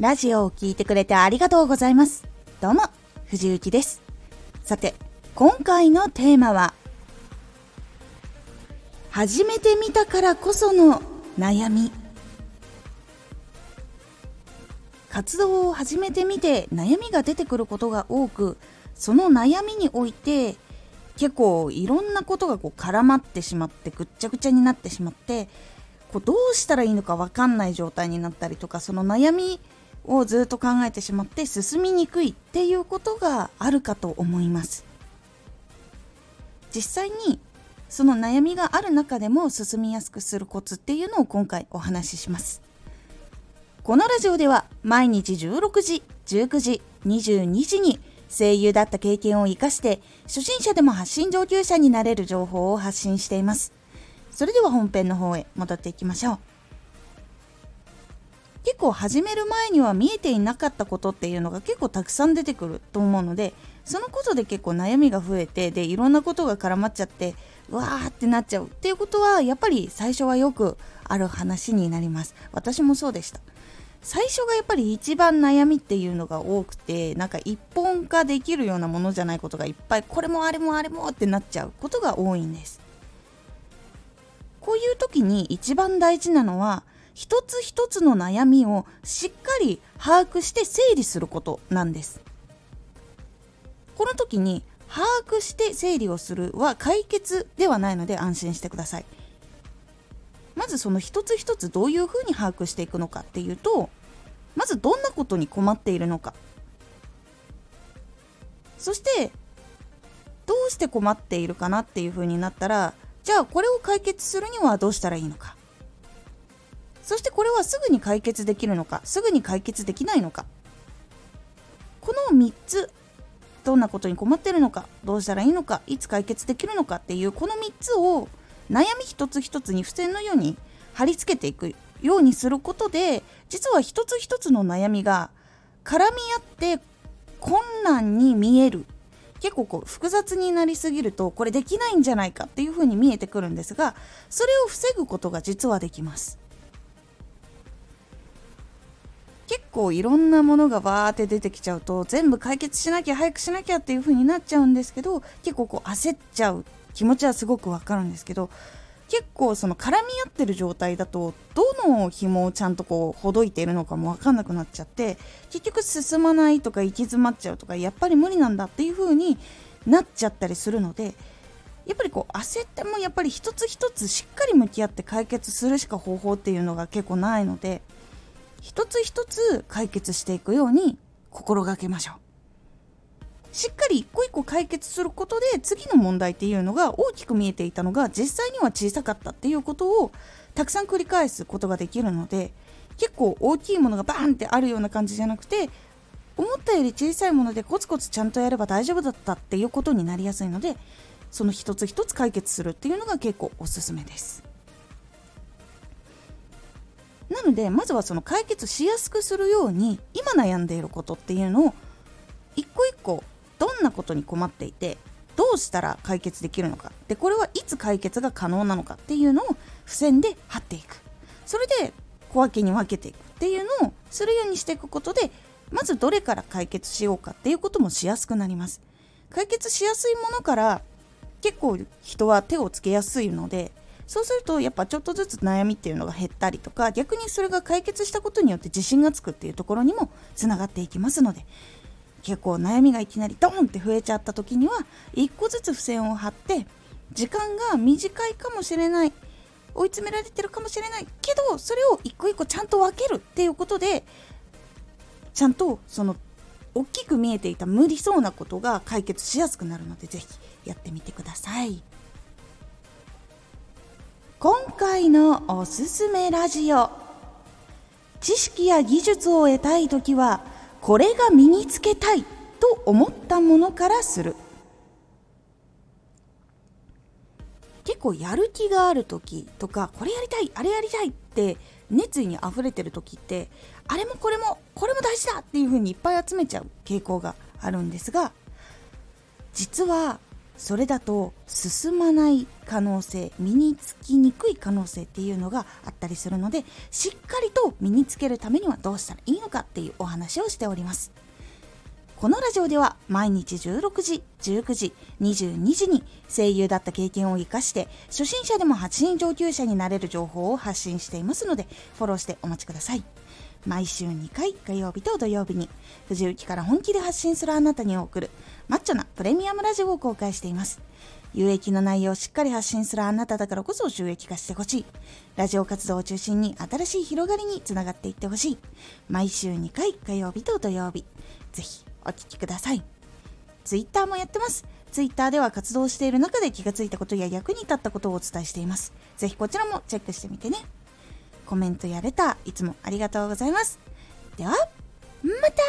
ラジオを聴いてくれてありがとうございます。どうも、藤幸です。さて、今回のテーマは、初めて見たからこその悩み。活動を始めてみて悩みが出てくることが多く、その悩みにおいて、結構いろんなことがこう絡まってしまってぐっちゃぐちゃになってしまってこうどうしたらいいのか分かんない状態になったりとかその悩みをずっと考えてしまって進みにくいっていうことがあるかと思います。実際にその悩みがある中でも進みやすくするコツっていうのを今回お話しします。このラジオでは毎日16時19時22時に声優だった経験を活かして初心者でも発信上級者になれる情報を発信しています。それでは本編の方へ戻っていきましょう。結構始める前には見えていなかったことっていうのが結構たくさん出てくると思うのでそのことで結構悩みが増えてでいろんなことが絡まっちゃってうわーってなっちゃうっていうことはやっぱり最初はよくある話になります。私もそうでした。最初がやっぱり一番悩みっていうのが多くてなんか一本化できるようなものじゃないことがいっぱいこれもあれもあれもってなっちゃうことが多いんです。こういう時に一番大事なのは一つ一つの悩みをしっかり把握して整理することなんです。この時に把握して整理をするは解決ではないので安心してください。まずその一つ一つどういうふうに把握していくのかっていうとまずどんなことに困っているのか。そしてどうして困っているかなっていうふうになったらじゃあこれを解決するにはどうしたらいいのか。そしてこれはすぐに解決できるのかすぐに解決できないのか。この3つどんなことに困ってるのかどうしたらいいのかいつ解決できるのかっていうこの3つを悩み一つ一つに付箋のように貼り付けていくようにすることで実は一つ一つの悩みが絡み合って困難に見える。結構こう複雑になりすぎるとこれできないんじゃないかっていうふうに見えてくるんですがそれを防ぐことが実はできます。結構いろんなものがバーって出てきちゃうと全部解決しなきゃ早くしなきゃっていう風になっちゃうんですけど結構こう焦っちゃう気持ちはすごくわかるんですけど結構その絡み合ってる状態だとどの紐をちゃんとこうほどいているのかも分かんなくなっちゃって結局進まないとか行き詰まっちゃうとかやっぱり無理なんだっていう風になっちゃったりするのでやっぱりこう焦ってもやっぱり一つ一つしっかり向き合って解決するしか方法っていうのが結構ないので一つ一つ解決していくように心がけましょう。しっかり一個一個解決することで次の問題っていうのが大きく見えていたのが実際には小さかったっていうことをたくさん繰り返すことができるので結構大きいものがバーンってあるような感じじゃなくて思ったより小さいものでコツコツちゃんとやれば大丈夫だったっていうことになりやすいのでその一つ一つ解決するっていうのが結構おすすめです。なのでまずはその解決しやすくするように今悩んでいることっていうのを一個一個どんなことに困っていてどうしたら解決できるのか。でこれはいつ解決が可能なのかっていうのを付箋で貼っていく。それで小分けに分けていく。っていうのをするようにしていくことでまずどれから解決しようかっていうこともしやすくなります。解決しやすいものから結構人は手をつけやすいのでそうするとやっぱちょっとずつ悩みっていうのが減ったりとか逆にそれが解決したことによって自信がつくっていうところにもつながっていきますので結構悩みがいきなりドンって増えちゃった時には1個ずつ付箋を貼って時間が短いかもしれない追い詰められてるかもしれないけどそれを一個一個ちゃんと分けるっていうことでちゃんとその大きく見えていた無理そうなことが解決しやすくなるので是非やってみてください。今回のおすすめラジオ。知識や技術を得たい時はこれが身につけたいと思ったものからする。結構やる気がある時とかこれやりたいあれやりたいって熱意にあふれてる時ってあれもこれもこれも大事だっていう風にいっぱい集めちゃう傾向があるんですが実はそれだと進まない可能性身につきにくい可能性っていうのがあったりするのでしっかりと身につけるためにはどうしたらいいのかっていうお話をしておりますこのラジオでは毎日16時、19時、22時に声優だった経験を活かして初心者でも発信上級者になれる情報を発信していますのでフォローしてお待ちください。毎週2回火曜日と土曜日に藤雪から本気で発信するあなたに送るマッチョなプレミアムラジオを公開しています。有益な内容をしっかり発信するあなただからこそ収益化してほしい。ラジオ活動を中心に新しい広がりにつながっていってほしい。毎週2回火曜日と土曜日。ぜひお聴きください。ツイッターもやってます。ツイッターでは活動している中で気がついたことや役に立ったことをお伝えしています。ぜひこちらもチェックしてみてね。コメントやレター、いつもありがとうございます。では、また